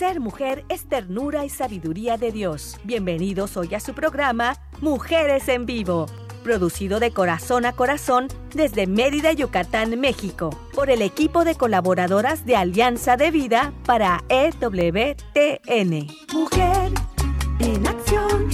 Ser mujer es ternura y sabiduría de Dios. Bienvenidos hoy a su programa Mujeres en Vivo, producido de corazón a corazón desde Mérida, Yucatán, México, por el equipo de colaboradoras de Alianza de Vida para EWTN. Mujer en acción,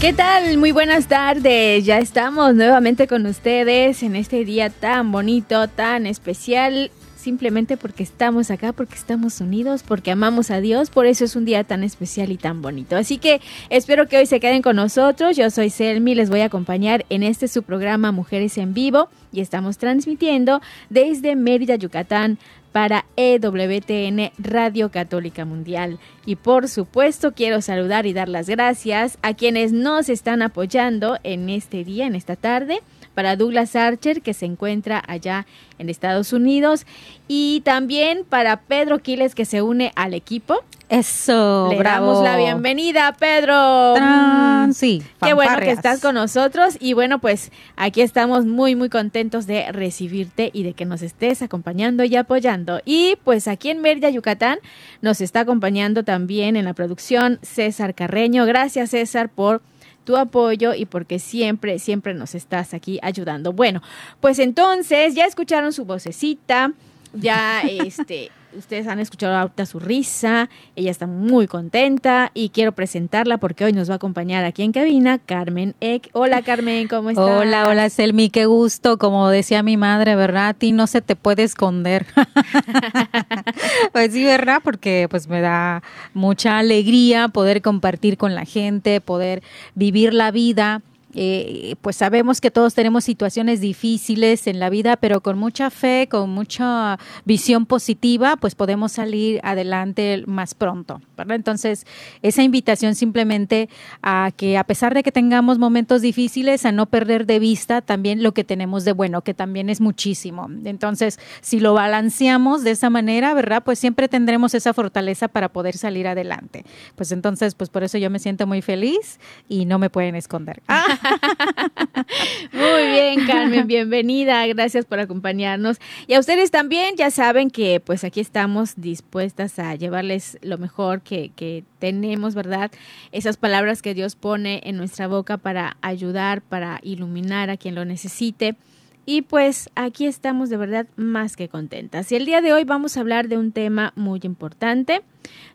¿Qué tal? Muy buenas tardes. Ya estamos nuevamente con ustedes en este día tan bonito, tan especial. Simplemente porque estamos acá, porque estamos unidos, porque amamos a Dios, por eso es un día tan especial y tan bonito. Así que espero que hoy se queden con nosotros. Yo soy Selmi, les voy a acompañar en este su programa Mujeres en Vivo y estamos transmitiendo desde Mérida, Yucatán, para EWTN Radio Católica Mundial. Y por supuesto quiero saludar y dar las gracias a quienes nos están apoyando en este día, en esta tarde, para Douglas Archer que se encuentra allá en Estados Unidos y también para Pedro Quiles que se une al equipo. Eso, Le bravo. damos la bienvenida, Pedro. Tran, sí, Qué bueno que estás con nosotros y bueno, pues aquí estamos muy muy contentos de recibirte y de que nos estés acompañando y apoyando. Y pues aquí en Mérida, Yucatán, nos está acompañando también en la producción César Carreño. Gracias César por tu apoyo y porque siempre, siempre nos estás aquí ayudando. Bueno, pues entonces ya escucharon su vocecita, ya este... Ustedes han escuchado ahorita su risa, ella está muy contenta y quiero presentarla porque hoy nos va a acompañar aquí en cabina Carmen Eck. Hola Carmen, ¿cómo estás? Hola, hola Selmi, qué gusto. Como decía mi madre, ¿verdad? A ti no se te puede esconder. pues sí, ¿verdad? Porque pues me da mucha alegría poder compartir con la gente, poder vivir la vida. Eh, pues sabemos que todos tenemos situaciones difíciles en la vida, pero con mucha fe, con mucha visión positiva, pues podemos salir adelante más pronto, ¿verdad? Entonces, esa invitación simplemente a que a pesar de que tengamos momentos difíciles, a no perder de vista también lo que tenemos de bueno, que también es muchísimo. Entonces, si lo balanceamos de esa manera, ¿verdad? Pues siempre tendremos esa fortaleza para poder salir adelante. Pues entonces, pues por eso yo me siento muy feliz y no me pueden esconder. Ah, Muy bien, Carmen, bienvenida. Gracias por acompañarnos. Y a ustedes también, ya saben que pues aquí estamos dispuestas a llevarles lo mejor que, que tenemos, ¿verdad? Esas palabras que Dios pone en nuestra boca para ayudar, para iluminar a quien lo necesite. Y pues aquí estamos de verdad más que contentas. Y el día de hoy vamos a hablar de un tema muy importante.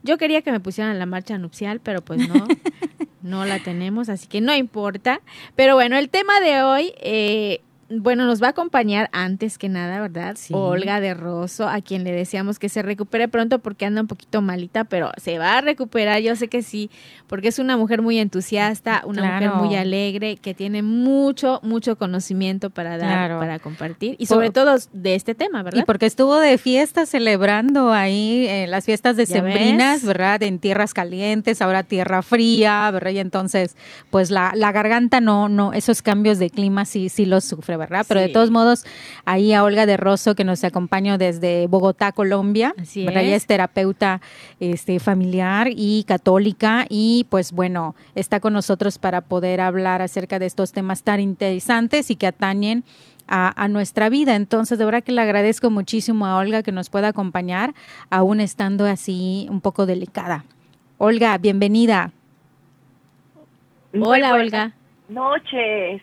Yo quería que me pusieran la marcha nupcial, pero pues no, no la tenemos, así que no importa. Pero bueno, el tema de hoy, eh, bueno, nos va a acompañar antes que nada, ¿verdad? Sí. Olga de Rosso, a quien le deseamos que se recupere pronto porque anda un poquito malita, pero se va a recuperar, yo sé que sí, porque es una mujer muy entusiasta, una Claro. mujer muy alegre, que tiene mucho, mucho conocimiento para dar, Claro. para compartir, y Por- sobre todo de este tema, ¿verdad? Y porque estuvo de fiesta celebrando ahí eh, las fiestas decembrinas, ves? ¿verdad? En tierras calientes, ahora tierra fría, ¿verdad? Y entonces, pues la, la garganta no, no, esos cambios de clima sí, sí los sufre, ¿verdad? Pero de todos modos, ahí a Olga de Rosso, que nos acompaña desde Bogotá, Colombia, Así ¿verdad? Ella es. es terapeuta este, familiar y católica y pues bueno, está con nosotros para poder hablar acerca de estos temas tan interesantes y que atañen a, a nuestra vida. Entonces, de verdad que le agradezco muchísimo a Olga que nos pueda acompañar, aún estando así un poco delicada. Olga, bienvenida. Muy Hola, buenas Olga. Noches.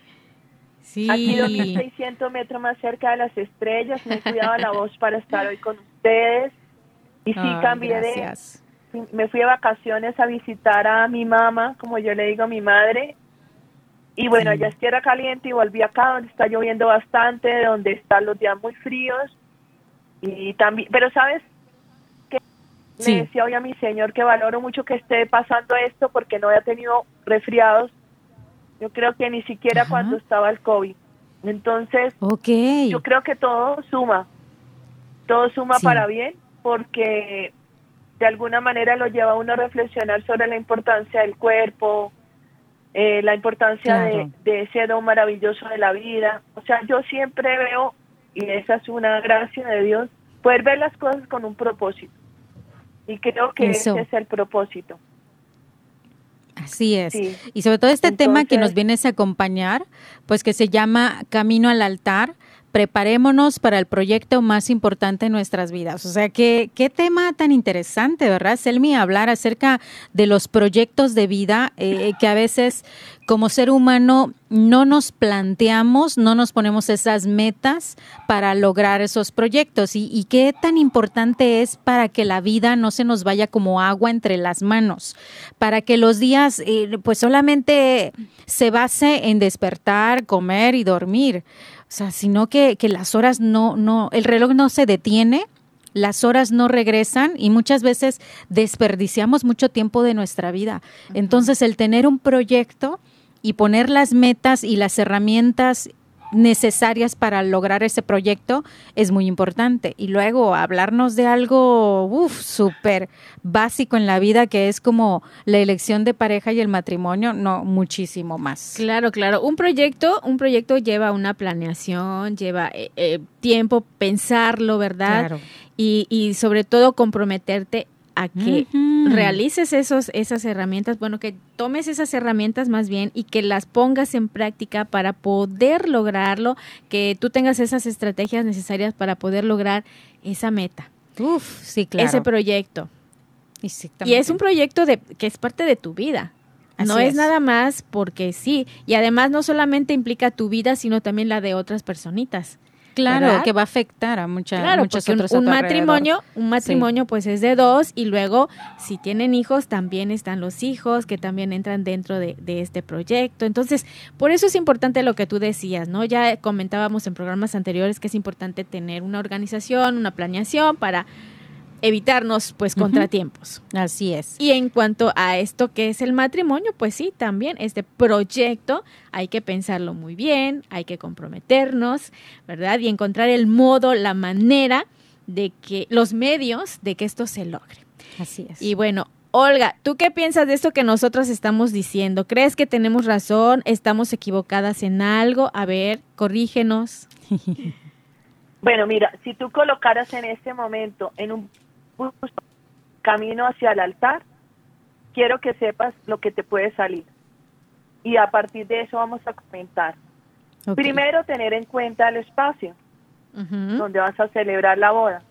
Sí. Aquí donde 600 metros más cerca de las estrellas. Me he cuidado la voz para estar hoy con ustedes. Y sí, Ay, cambié gracias. de... Me fui de vacaciones a visitar a mi mamá, como yo le digo a mi madre. Y bueno, Sí. ya es tierra caliente y volví acá donde está lloviendo bastante, donde están los días muy fríos. Y también, pero sabes que le decía hoy a mi señor que valoro mucho que esté pasando esto porque no había tenido resfriados. Yo creo que ni siquiera cuando estaba el COVID. Entonces, yo creo que todo suma, todo suma para bien porque de alguna manera lo lleva a uno a reflexionar sobre la importancia del cuerpo, eh, la importancia de, de, ese don maravilloso de la vida. O sea, yo siempre veo, y esa es una gracia de Dios, poder ver las cosas con un propósito. Y creo que ese es el propósito. Así es. Y sobre todo este tema que nos vienes a acompañar, pues que se llama Camino al altar, preparémonos para el proyecto más importante en nuestras vidas. O sea, qué, qué tema tan interesante, ¿verdad, Selmi? Hablar acerca de los proyectos de vida eh, que a veces como ser humano no nos planteamos, no nos ponemos esas metas para lograr esos proyectos. Y, y qué tan importante es para que la vida no se nos vaya como agua entre las manos, para que los días eh, pues solamente se base en despertar, comer y dormir. O sea, sino que, que las horas no, no, el reloj no se detiene, las horas no regresan y muchas veces desperdiciamos mucho tiempo de nuestra vida. Entonces, el tener un proyecto y poner las metas y las herramientas necesarias para lograr ese proyecto es muy importante. Y luego hablarnos de algo súper básico en la vida que es como la elección de pareja y el matrimonio, no, muchísimo más. Claro, claro. Un proyecto, un proyecto lleva una planeación, lleva eh, eh, tiempo pensarlo, ¿verdad? Claro. Y, y sobre todo comprometerte a que realices esos, esas herramientas, bueno, que tomes esas herramientas más bien y que las pongas en práctica para poder lograrlo, que tú tengas esas estrategias necesarias para poder lograr esa meta. Uf, sí, claro. Ese proyecto. Y es un proyecto de, que es parte de tu vida. no es, nada más porque sí. Y además no solamente implica tu vida, sino también la de otras personitas. Claro, que va a afectar a muchas claro, muchos otros un, matrimonio, un matrimonio pues es de dos y luego si tienen hijos también están los hijos que también entran dentro de, de, este proyecto. Entonces, por eso es importante lo que tú decías, ¿no? Ya comentábamos en programas anteriores que es importante tener una organización, una planeación para evitarnos pues contratiempos. Así es. Y en cuanto a esto que es el matrimonio, pues sí, también este proyecto hay que pensarlo muy bien, hay que comprometernos, ¿verdad? Y encontrar el modo, la manera de que los medios de que esto se logre. Así es. Y bueno, Olga, ¿tú qué piensas de esto que nosotros estamos diciendo? ¿Crees que tenemos razón? ¿Estamos equivocadas en algo? A ver, corrígenos. Bueno, mira, si tú colocaras en este momento en un camino hacia el altar, quiero que sepas lo que te puede salir. Y a partir de eso vamos a comentar. Primero, tener en cuenta el espacio donde vas a celebrar la boda.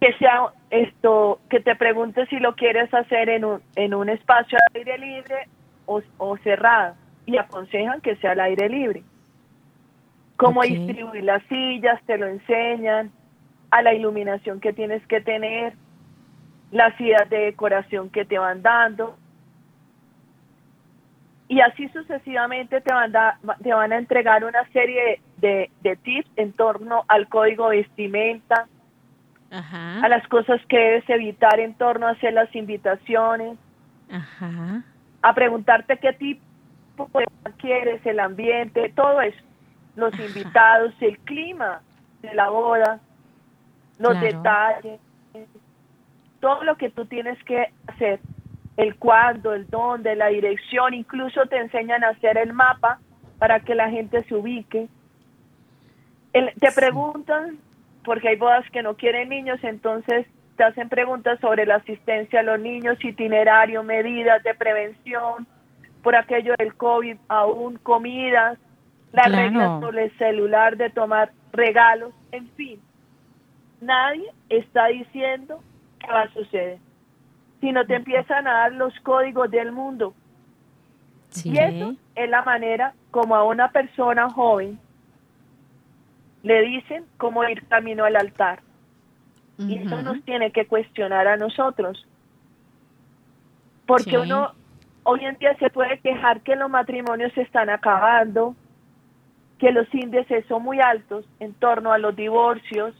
Que sea esto, que te preguntes si lo quieres hacer en un, en un espacio al aire libre o, o cerrado. Y aconsejan que sea al aire libre. Cómo distribuir las sillas, te lo enseñan a la iluminación que tienes que tener, las ideas de decoración que te van dando. Y así sucesivamente te van, a, te van a entregar una serie de, tips en torno al código vestimenta, a las cosas que debes evitar en torno a hacer las invitaciones, a preguntarte qué tipo de quieres, el ambiente, todo eso, los invitados, el clima de la boda, los detalles, todo lo que tú tienes que hacer, el cuándo, el dónde, la dirección, incluso te enseñan a hacer el mapa para que la gente se ubique. te preguntan, porque hay bodas que no quieren niños, entonces te hacen preguntas sobre la asistencia a los niños, itinerario, medidas de prevención, por aquello del COVID, aún comidas, las reglas sobre el celular de tomar regalos, en fin nadie está diciendo que va a suceder, sino te empiezan a dar los códigos del mundo. Y eso es la manera como a una persona joven le dicen cómo ir camino al altar. Y eso nos tiene que cuestionar a nosotros. Porque uno hoy en día se puede quejar que los matrimonios se están acabando, que los índices son muy altos en torno a los divorcios,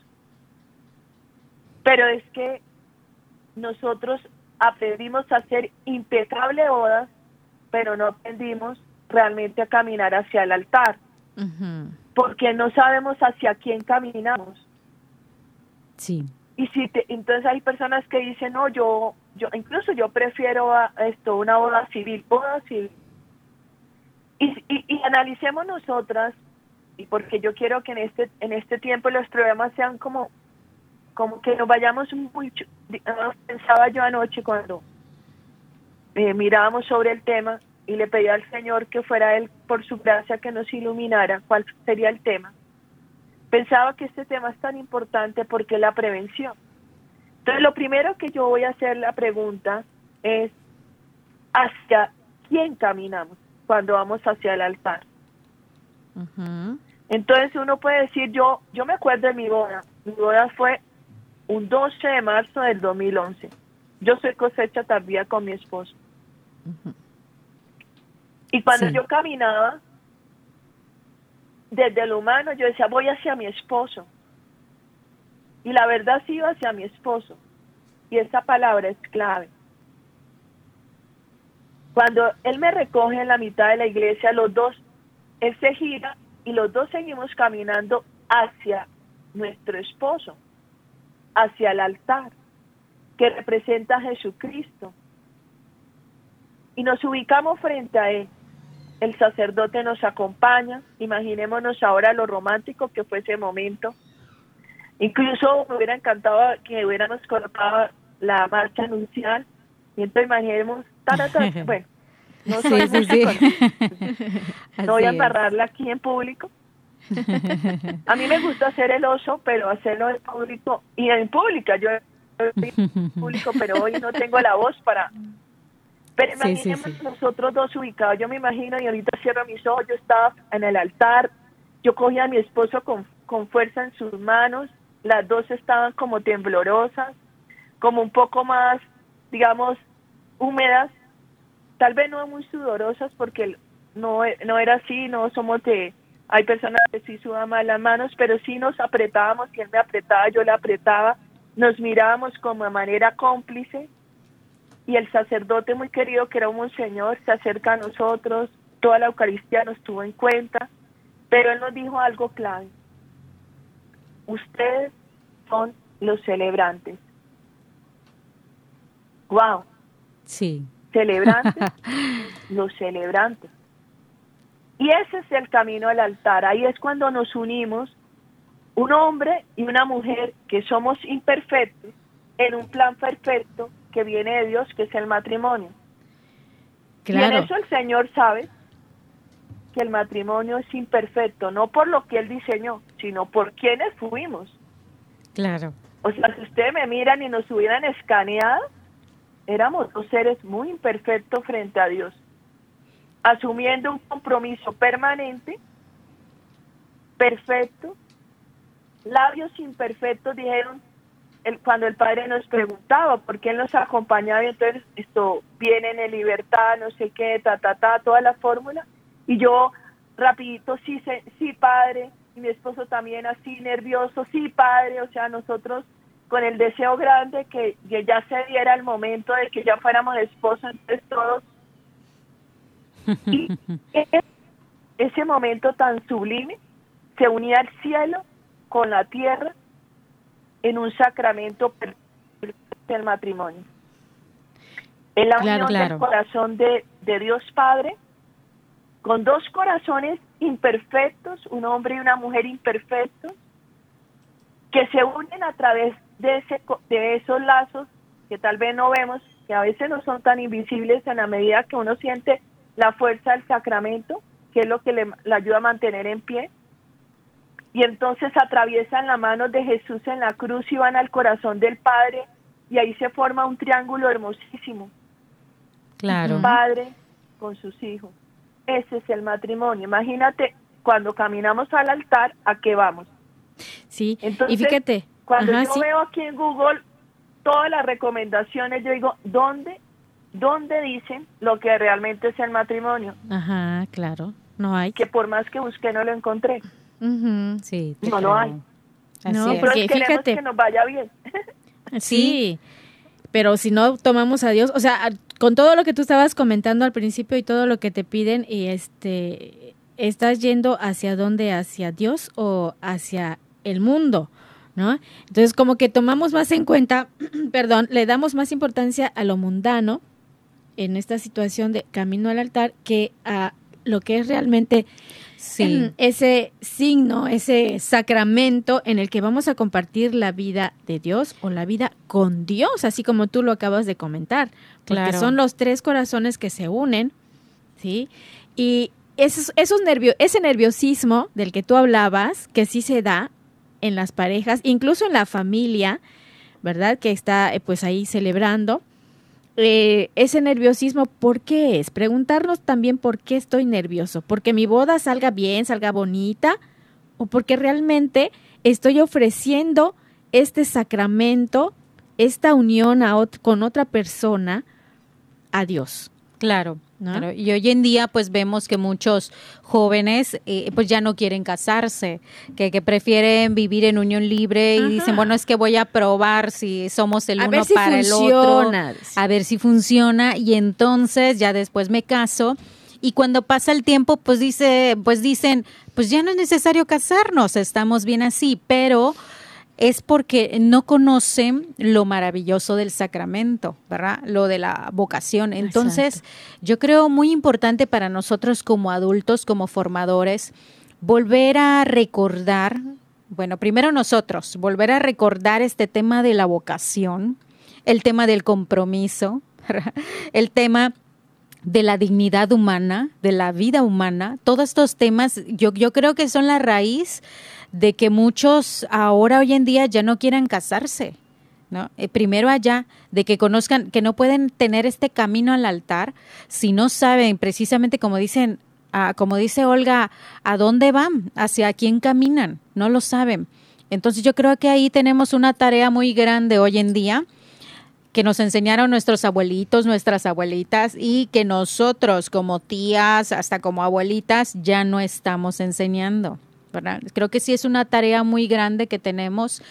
pero es que nosotros aprendimos a hacer impecable bodas, pero no aprendimos realmente a caminar hacia el altar, porque no sabemos hacia quién caminamos. Sí. Y si entonces hay personas que dicen, no, yo, yo, incluso yo prefiero esto, una boda civil, boda civil. Y, y, analicemos nosotras, y porque yo quiero que en este, en este tiempo los problemas sean como, como que nos vayamos mucho, pensaba yo anoche cuando eh, mirábamos sobre el tema y le pedí al Señor que fuera Él por su gracia que nos iluminara cuál sería el tema pensaba que este tema es tan importante porque la prevención. Entonces, lo primero que yo voy a hacer la pregunta es, ¿hacia quién caminamos cuando vamos hacia el altar? Entonces uno puede decir, yo yo me acuerdo de mi boda. Mi boda fue un 12 de marzo del 2011. Yo soy cosecha tardía con mi esposo. Y cuando yo caminaba, desde lo humano yo decía, voy hacia mi esposo. Y la verdad sí iba hacia mi esposo. Y esa palabra es clave. Cuando él me recoge en la mitad de la iglesia, los dos, él se gira y los dos seguimos caminando hacia nuestro esposo, hacia el altar, que representa a Jesucristo. Y nos ubicamos frente a él el sacerdote nos acompaña, imaginémonos ahora lo romántico que fue ese momento. Incluso me hubiera encantado que hubiéramos colocado la marcha anuncial, y entonces imaginemos, bueno, no soy no voy a amarrarla aquí en público. A mí me gusta hacer el oso, pero hacerlo en público y en pública. Yo en público, pero hoy no tengo la voz para pero imaginemos nosotros dos ubicados, yo me imagino y ahorita cierro mis ojos, yo estaba en el altar, yo cogía a mi esposo con, con fuerza en sus manos, las dos estaban como temblorosas, como un poco más, digamos, húmedas, tal vez no muy sudorosas porque no, no era así, no somos de, hay personas que sí sudan más las manos, pero sí nos apretábamos, y él me apretaba, yo le apretaba, nos mirábamos como de manera cómplice, y el sacerdote muy querido, que era un monseñor, se acerca a nosotros, toda la Eucaristía nos tuvo en cuenta, pero él nos dijo algo clave. Ustedes son los celebrantes. Wow. Sí. Celebrantes, los celebrantes. Y ese es el camino al altar. Ahí es cuando nos unimos un hombre y una mujer que somos imperfectos en un plan perfecto que viene de Dios, que es el matrimonio. Y en eso el Señor sabe que el matrimonio es imperfecto, no por lo que Él diseñó, sino por quienes fuimos. Claro. O sea, si ustedes me miran y nos hubieran escaneado, éramos dos seres muy imperfectos frente a Dios, asumiendo un compromiso permanente, perfecto, labios imperfectos dijeron, cuando el padre nos preguntaba por qué él nos acompañaba, y entonces esto viene en libertad, no sé qué, ta, ta, ta, toda la fórmula, y yo rapidito, sí, sí, padre, y mi esposo también así nervioso, sí, padre, o sea, nosotros con el deseo grande que, ya se diera el momento de que ya fuéramos esposos, entonces todos. Y ese momento tan sublime se unía el cielo con la tierra en un sacramento del matrimonio. En la unión del corazón de, de Dios Padre con dos corazones imperfectos, un hombre y una mujer imperfectos, que se unen a través de, ese, de esos lazos que tal vez no vemos, que a veces no son tan invisibles en la medida que uno siente la fuerza del sacramento, que es lo que le, ayuda a mantener en pie, y entonces atraviesan la mano de Jesús en la cruz y van al corazón del Padre y ahí se forma un triángulo hermosísimo. Claro. padre con sus hijos. Ese es el matrimonio. Imagínate cuando caminamos al altar, ¿a qué vamos? Sí, y fíjate. Cuando yo veo aquí en Google todas las recomendaciones, yo digo, ¿dónde, ¿dónde dicen lo que realmente es el matrimonio? Ajá, claro, no hay. Que por más que busqué no lo encontré sí. No, lo hay. no, pero fíjate. que nos vaya bien. sí. pero si no tomamos a Dios, o sea, con todo lo que tú estabas comentando al principio y todo lo que te piden, y este, ¿estás yendo hacia dónde? ¿Hacia Dios o hacia el mundo? ¿No? Entonces, como que tomamos más en cuenta, perdón, le damos más importancia a lo mundano en esta situación de camino al altar que a lo que es realmente sí. ese signo, ese sacramento en el que vamos a compartir la vida de Dios o la vida con Dios, así como tú lo acabas de comentar, porque son los tres corazones que se unen, ¿sí? Y esos, esos ese nerviosismo del que tú hablabas, que sí se da en las parejas, incluso en la familia, ¿verdad? Que está eh, pues ahí celebrando, eh, ese nerviosismo, ¿por qué es? Preguntarnos también por qué estoy nervioso, porque mi boda salga bien, salga bonita, o porque realmente estoy ofreciendo este sacramento, esta unión con otra persona a Dios. Claro. Y hoy en día pues vemos que muchos jóvenes eh, pues ya no quieren casarse, que, que, prefieren vivir en unión libre y dicen, bueno, es que voy a probar si somos el uno para el otro, a ver si funciona y entonces ya después me caso y cuando pasa el tiempo pues dice, pues dicen, pues ya no es necesario casarnos, estamos bien así, pero es porque no conocen lo maravilloso del sacramento, ¿verdad? Lo de la vocación. Entonces, yo creo muy importante para nosotros como adultos, como formadores, volver a recordar, bueno, primero nosotros, volver a recordar este tema de la vocación, el tema del compromiso, el tema de la dignidad humana, de la vida humana, todos estos temas, yo, yo creo que son la raíz de que muchos ahora, hoy en día, ya no quieran casarse. ¿no? Eh, primero allá, de que conozcan que no pueden tener este camino al altar si no saben precisamente como dicen, como dice Olga, a dónde van, hacia quién caminan, no lo saben. Entonces yo creo que ahí tenemos una tarea muy grande hoy en día que nos enseñaron nuestros abuelitos, nuestras abuelitas y que nosotros como tías, hasta como abuelitas, ya no estamos enseñando. Creo que sí es una tarea muy grande que tenemos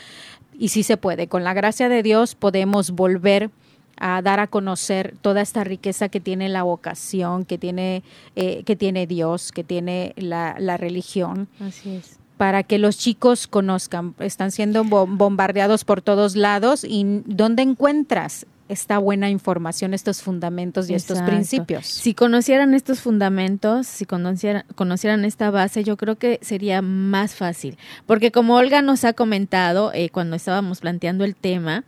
y sí se puede. Con la gracia de Dios podemos volver a dar a conocer toda esta riqueza que tiene la vocación, que tiene, eh, que tiene Dios, que tiene la, la religión. Así es para que los chicos conozcan. Están siendo bombardeados por todos lados y ¿dónde encuentras esta buena información, estos fundamentos y estos principios. Si conocieran estos fundamentos, si conocieran, conocieran esta base, yo creo que sería más fácil. Porque como Olga nos ha comentado eh, cuando estábamos planteando el tema,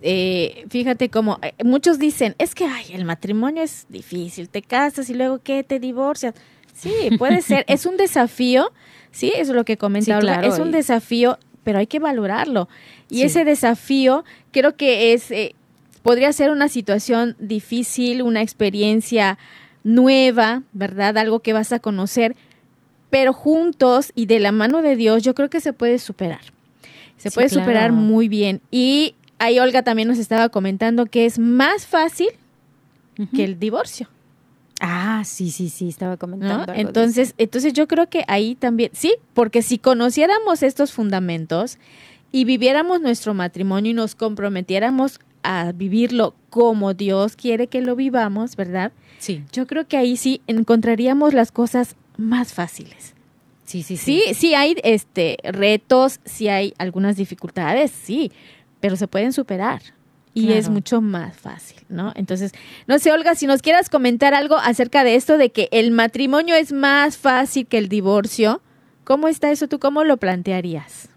eh, fíjate como eh, muchos dicen, es que ay, el matrimonio es difícil, te casas y luego ¿qué? Te divorcias. Sí, puede ser, es un desafío, sí, eso es lo que comenta Olga, es un desafío, pero hay que valorarlo. Y ese desafío creo que es podría ser una situación difícil, una experiencia nueva, ¿verdad? Algo que vas a conocer, pero juntos y de la mano de Dios yo creo que se puede superar. Se puede superar muy bien. Y ahí Olga también nos estaba comentando que es más fácil que el divorcio. Ah, sí, sí, sí, estaba comentando. Entonces, entonces yo creo que ahí también, sí, porque si conociéramos estos fundamentos y viviéramos nuestro matrimonio y nos comprometiéramos a vivirlo como Dios quiere que lo vivamos, ¿verdad? Sí. Yo creo que ahí sí encontraríamos las cosas más fáciles. Sí, sí, sí. Sí, sí hay este retos, sí hay algunas dificultades, sí, pero se pueden superar. Y es mucho más fácil, ¿no? Entonces, no sé, Olga, si nos quieras comentar algo acerca de esto de que el matrimonio es más fácil que el divorcio, ¿cómo está eso? ¿Tú cómo lo plantearías?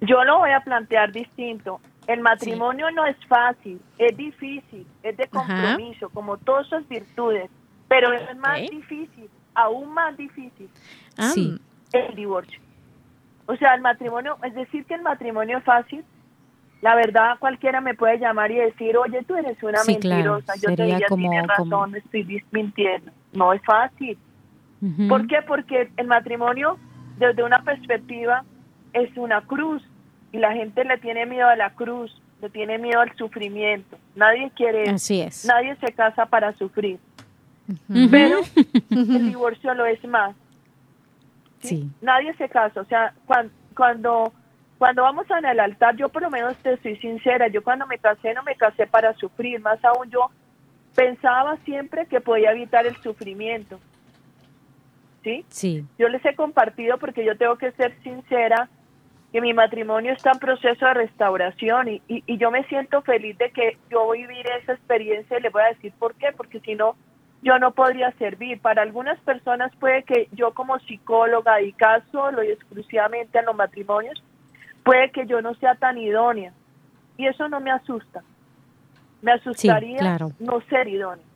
Yo lo voy a plantear distinto. El matrimonio no es fácil, es difícil, es de compromiso, como todas sus virtudes, pero es más difícil, aún más difícil, ah. el divorcio. O sea, el matrimonio, es decir que el matrimonio es fácil, la verdad cualquiera me puede llamar y decir, oye, tú eres una mentirosa, yo te diría, como, tienes razón, estoy mintiendo. No es fácil. ¿Por qué? Porque el matrimonio, desde una perspectiva, es una cruz, y la gente le tiene miedo a la cruz, le tiene miedo al sufrimiento. Nadie quiere, Así es. nadie se casa para sufrir. Pero el divorcio lo es más. ¿sí? Nadie se casa, o sea, cuando, cuando cuando vamos en el altar, yo por lo menos te soy sincera, yo cuando me casé no me casé para sufrir, más aún yo pensaba siempre que podía evitar el sufrimiento. ¿Sí? Sí. Yo les he compartido porque yo tengo que ser sincera que mi matrimonio está en proceso de restauración y, y, yo me siento feliz de que yo a vivir esa experiencia y les voy a decir por qué, porque si no, yo no podría servir. Para algunas personas puede que yo como psicóloga y caso lo y exclusivamente en los matrimonios, puede que yo no sea tan idónea y eso no me asusta. Me asustaría no ser idónea.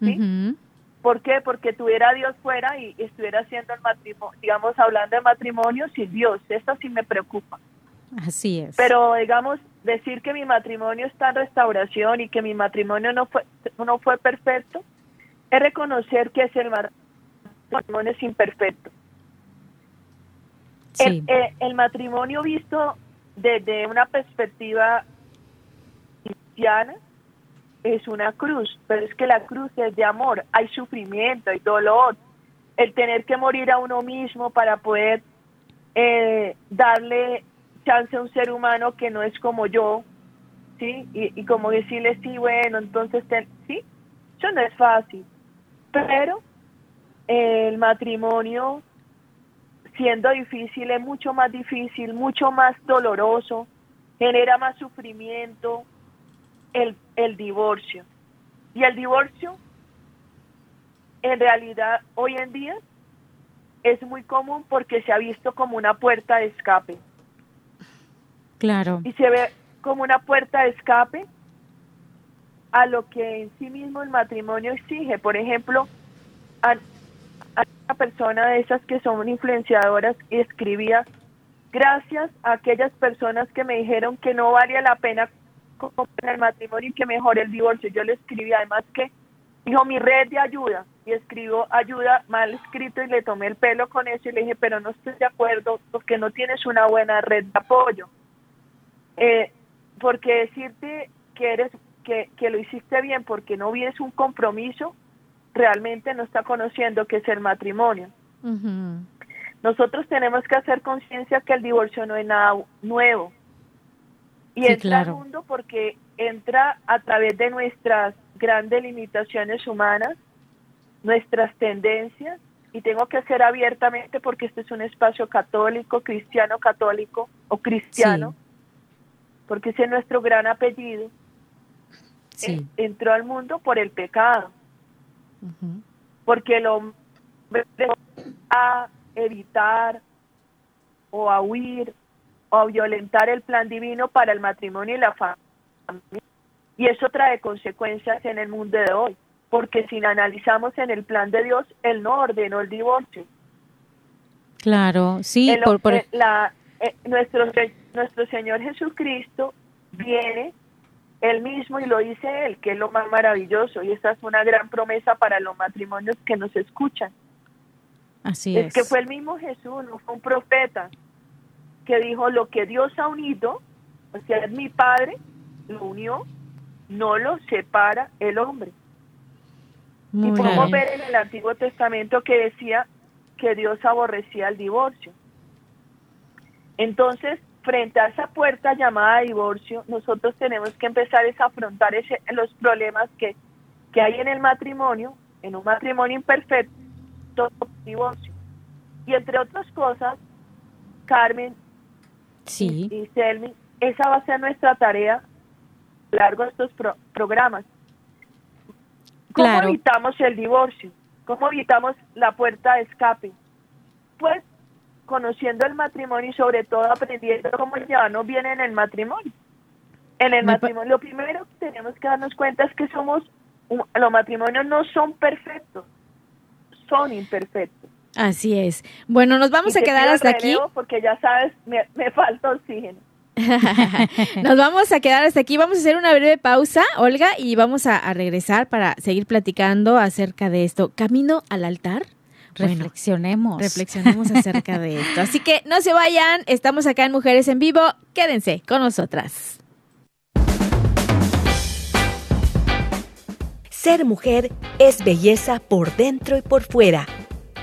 ¿sí? ¿Por qué? Porque tuviera a Dios fuera y, estuviera haciendo el matrimonio, digamos, hablando de matrimonio sin Dios. Eso sí me preocupa. Así es. Pero, digamos, decir que mi matrimonio está en restauración y que mi matrimonio no fue, no fue perfecto, es reconocer que es el matrimonio es imperfecto. El, eh, el, matrimonio visto desde una perspectiva cristiana es una cruz, pero es que la cruz es de amor, hay sufrimiento, hay dolor, el tener que morir a uno mismo para poder eh, darle chance a un ser humano que no es como yo, ¿sí? Y, como decirle, sí, bueno, entonces, sí, eso no es fácil, pero el matrimonio siendo difícil es mucho más difícil, mucho más doloroso, genera más sufrimiento el, el divorcio. Y el divorcio, en realidad, hoy en día es muy común porque se ha visto como una puerta de escape. Claro. Y se ve como una puerta de escape a lo que en sí mismo el matrimonio exige. Por ejemplo, una persona de esas que son influenciadoras y escribía, gracias a aquellas personas que me dijeron que no valía la pena en el matrimonio y que mejore el divorcio. Yo le escribí además que dijo mi red de ayuda y escribo ayuda mal escrito y le tomé el pelo con eso y le dije, pero no estoy de acuerdo porque no tienes una buena red de apoyo. Eh, porque decirte que eres que, que lo hiciste bien porque no vienes un compromiso realmente no está conociendo qué es el matrimonio. Nosotros tenemos que hacer conciencia que el divorcio no es nada nuevo. Y entra al mundo porque entra a través de nuestras grandes limitaciones humanas, nuestras tendencias, y tengo que hacer abiertamente porque este es un espacio católico, cristiano católico o cristiano, porque ese es nuestro gran apellido. Sí. entró al mundo por el pecado porque el hombre a evitar o a huir o violentar el plan divino para el matrimonio y la familia. Y eso trae consecuencias en el mundo de hoy, porque si analizamos en el plan de Dios, Él no ordenó el divorcio. Claro, sí, por, La, eh, nuestro, nuestro Señor Jesucristo viene él mismo y lo dice él, que es lo más maravilloso y esa es una gran promesa para los matrimonios que nos escuchan. Así es. Es que fue el mismo Jesús, no fue un profeta, que dijo lo que Dios ha unido, o sea, es mi Padre, lo unió, no lo separa el hombre. y podemos ver en el Antiguo Testamento que decía que Dios aborrecía el divorcio. Entonces, frente a esa puerta llamada divorcio, nosotros tenemos que empezar a afrontar ese, los problemas que, que hay en el matrimonio, en un matrimonio imperfecto, divorcio. Y entre otras cosas, Carmen sí. y, Selmi, esa va a ser nuestra tarea a lo largo de estos programas. ¿Cómo evitamos el divorcio? ¿Cómo evitamos la puerta de escape? Pues conociendo el matrimonio y sobre todo aprendiendo cómo llevarnos bien en el matrimonio. En el matrimonio, lo primero que tenemos que darnos cuenta es que somos, los matrimonios no son perfectos, son imperfectos. Así es. Bueno, nos vamos a quedar hasta aquí. Porque ya sabes, me, me falta oxígeno. Nos vamos a quedar hasta aquí. Vamos a hacer una breve pausa, Olga, y vamos a regresar para seguir platicando acerca de esto. Camino al altar. Reflexionemos. reflexionemos acerca de esto. Así que no se vayan, estamos acá en Mujeres en Vivo. Quédense con nosotras. Ser mujer es belleza por dentro y por fuera.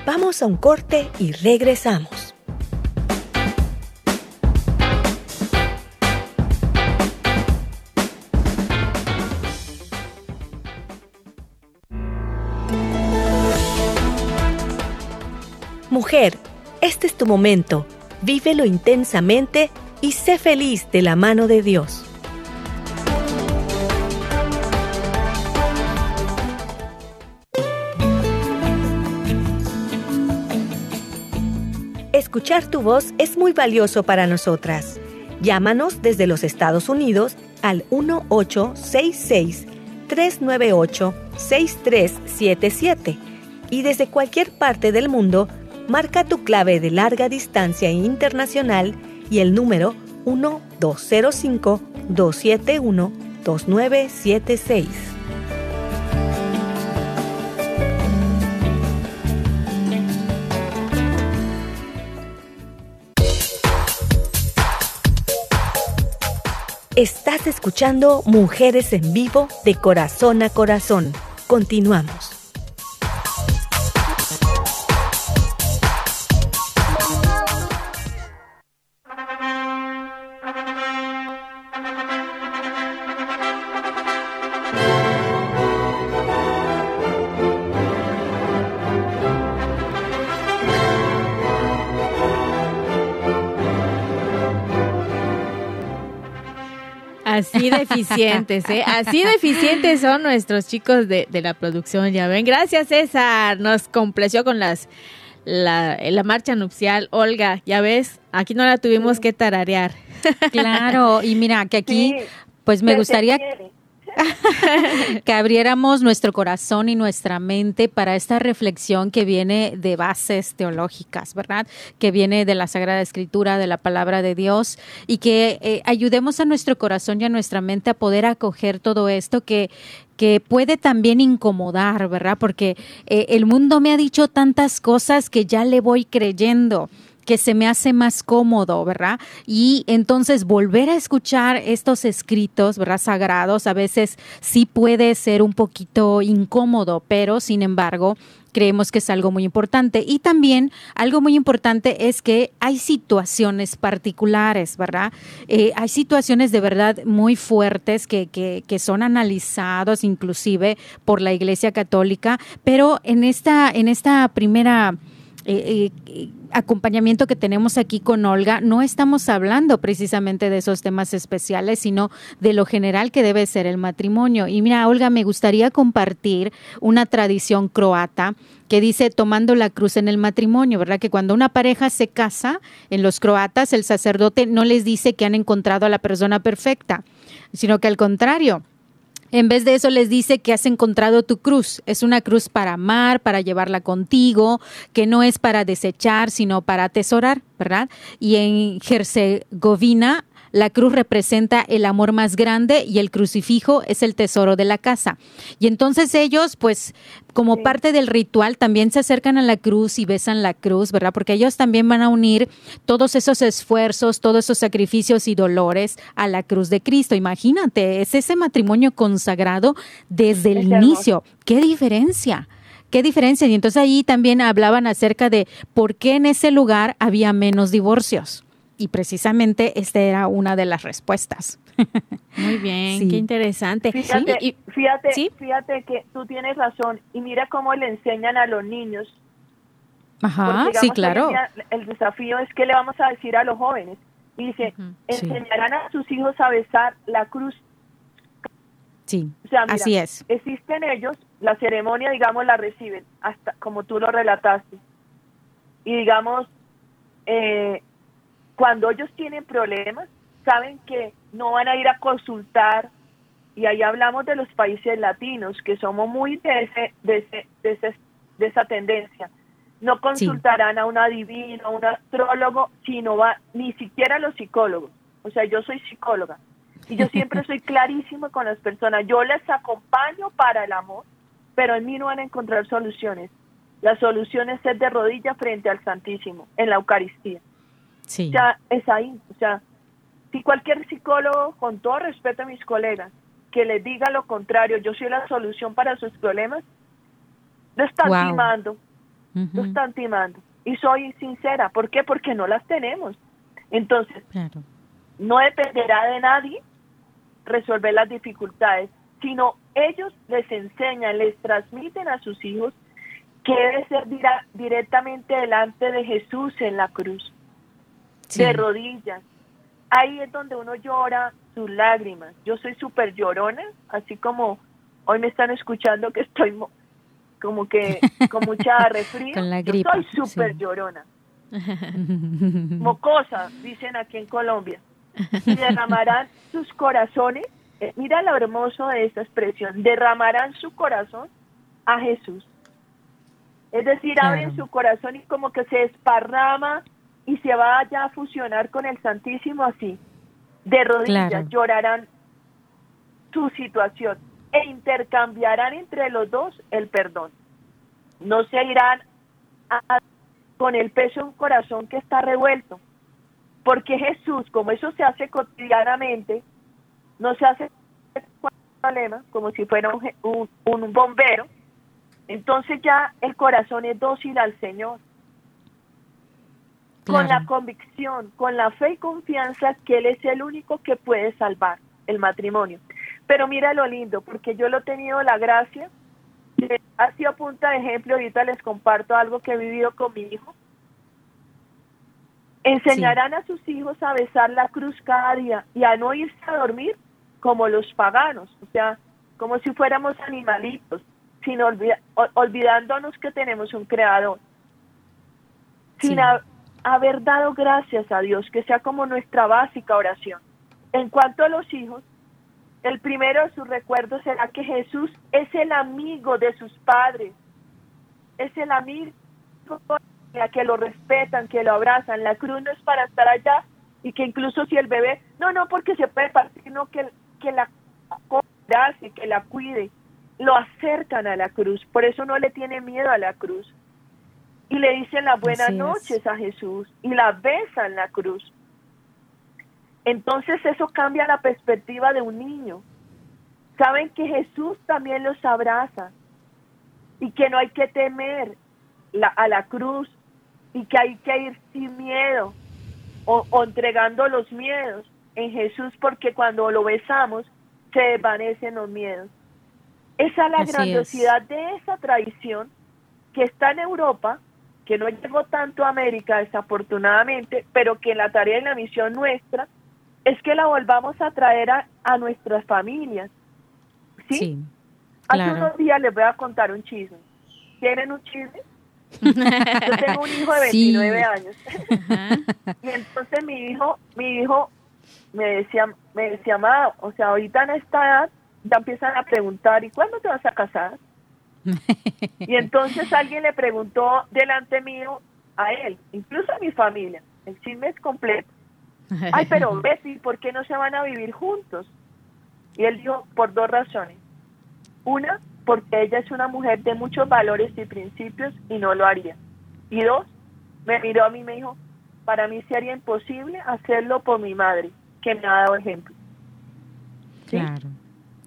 Vamos a un corte y regresamos. Mujer, este es tu momento. Vívelo intensamente y sé feliz de la mano de Dios. Escuchar tu voz es muy valioso para nosotras. Llámanos desde los Estados Unidos al 1866-398-6377 y desde cualquier parte del mundo, marca tu clave de larga distancia internacional y el número 1205-271-2976. Estás escuchando Mujeres en Vivo de Corazón a Corazón. Continuamos. Deficientes, ¿eh? Así deficientes son nuestros chicos de, la producción, ya ven. Gracias, César. Nos complació con las la, la marcha nupcial. Olga, ya ves, aquí no la tuvimos que tararear. Claro, y mira, que aquí, pues me gustaría que abriéramos nuestro corazón y nuestra mente para esta reflexión que viene de bases teológicas, ¿verdad? Que viene de la Sagrada Escritura, de la palabra de Dios, y que eh, ayudemos a nuestro corazón y a nuestra mente a poder acoger todo esto que que puede también incomodar, ¿verdad? Porque eh, el mundo me ha dicho tantas cosas que ya le voy creyendo que se me hace más cómodo, ¿verdad? Y entonces volver a escuchar estos escritos, ¿verdad? Sagrados, a veces sí puede ser un poquito incómodo, pero sin embargo, creemos que es algo muy importante. Y también algo muy importante es que hay situaciones particulares, ¿verdad? Eh, hay situaciones de verdad muy fuertes que, que, que, son analizados inclusive por la Iglesia Católica, pero en esta, en esta primera eh, eh, acompañamiento que tenemos aquí con Olga, no estamos hablando precisamente de esos temas especiales, sino de lo general que debe ser el matrimonio. Y mira, Olga, me gustaría compartir una tradición croata que dice tomando la cruz en el matrimonio, ¿verdad? Que cuando una pareja se casa, en los croatas, el sacerdote no les dice que han encontrado a la persona perfecta, sino que al contrario, en vez de eso les dice que has encontrado tu cruz. Es una cruz para amar, para llevarla contigo, que no es para desechar, sino para atesorar, ¿verdad? Y en Herzegovina la cruz representa el amor más grande y el crucifijo es el tesoro de la casa. Y entonces ellos, pues, como parte del ritual, también se acercan a la cruz y besan la cruz, ¿verdad? Porque ellos también van a unir todos esos esfuerzos, todos esos sacrificios y dolores a la cruz de Cristo. Imagínate, es ese matrimonio consagrado desde el inicio. ¿Qué diferencia? ¿Qué diferencia? Y entonces ahí también hablaban acerca de por qué en ese lugar había menos divorcios y precisamente esta era una de las respuestas. Muy bien, qué interesante. Fíjate, fíjate, que tú tienes razón y mira cómo le enseñan a los niños. Ajá, sí, claro. el desafío es que le vamos a decir a los jóvenes. Y dice, enseñarán a sus hijos a besar la cruz. Sí, así es. Existen ellos, la ceremonia, digamos, la reciben, hasta como tú lo relataste. Y digamos, eh, cuando ellos tienen problemas, saben que no van a ir a consultar, y ahí hablamos de los países latinos, que somos muy de, ese, de, de, esa tendencia. No consultarán a un adivino, a un astrólogo, sino va, ni siquiera a los psicólogos. O sea, yo soy psicóloga y yo siempre soy clarísima con las personas. Yo les acompaño para el amor, pero en mí no van a encontrar soluciones. La solución es ser de rodillas frente al Santísimo, en la Eucaristía. Ya es ahí. O sea, si cualquier psicólogo, con todo respeto a mis colegas, que les diga lo contrario, yo soy la solución para sus problemas, lo están timando. Lo están timando. Y soy sincera. ¿Por qué? Porque no las tenemos. Entonces, no dependerá de nadie resolver las dificultades, sino ellos les enseñan, les transmiten a sus hijos que debe ser directamente delante de Jesús en la cruz, de rodillas. Ahí es donde uno llora sus lágrimas. Yo soy súper llorona, así como hoy me están escuchando que estoy como que con mucha resfrío. Yo soy súper llorona. Mocosa, dicen aquí en Colombia. Y derramarán sus corazones. Eh, mira lo hermoso de esta expresión. Derramarán su corazón a Jesús. Es decir, abren su corazón y como que se esparrama y se va ya a fusionar con el Santísimo así. De rodillas llorarán su situación e intercambiarán entre los dos el perdón. No se irán con el peso de un corazón que está revuelto, porque Jesús, como eso se hace cotidianamente, no se hace problema, como si fuera un, un bombero, entonces ya el corazón es dócil al Señor. Con la convicción, con la fe y confianza que Él es el único que puede salvar el matrimonio. Pero mira lo lindo, porque yo lo he tenido la gracia, ha sido punta de ejemplo, ahorita les comparto algo que he vivido con mi hijo. Enseñarán a sus hijos a besar la cruz cada día y a no irse a dormir como los paganos, o sea, como si fuéramos animalitos, sin olvidándonos que tenemos un creador. Sin haber dado gracias a Dios, que sea como nuestra básica oración. En cuanto a los hijos, el primero de sus recuerdos será que Jesús es el amigo de sus padres, es el amigo que lo respetan, que lo abrazan. La cruz no es para estar allá y que incluso si el bebé, no, no, porque se puede partir, sino que, que la y que la cuide. Lo acercan a la cruz, por eso no le tiene miedo a la cruz. Y le dicen las buenas noches a Jesús y la besan la cruz. Entonces eso cambia la perspectiva de un niño. Saben que Jesús también los abraza y que no hay que temer a la cruz y que hay que ir sin miedo o, entregando los miedos en Jesús porque cuando lo besamos se desvanecen los miedos. Esa es la grandiosidad de esa tradición que está en Europa, que no llegó tanto a América desafortunadamente, pero que en la tarea y la misión nuestra es que la volvamos a traer a, nuestras familias. ¿Sí? Hace unos días les voy a contar un chisme. ¿Tienen un chisme? Yo tengo un hijo de 29 años. y entonces mi hijo, mi hijo me decía, me decía, ma, o sea, ahorita en esta edad ya empiezan a preguntar, ¿y cuándo te vas a casar? y entonces alguien le preguntó delante mío a él, incluso a mi familia, el chisme es completo. Ay, pero Betty, ¿por qué no se van a vivir juntos? Y él dijo, por dos razones. Una, porque ella es una mujer de muchos valores y principios y no lo haría. Y dos, me miró a mí y me dijo, para mí sería imposible hacerlo por mi madre, que me ha dado ejemplo. Claro.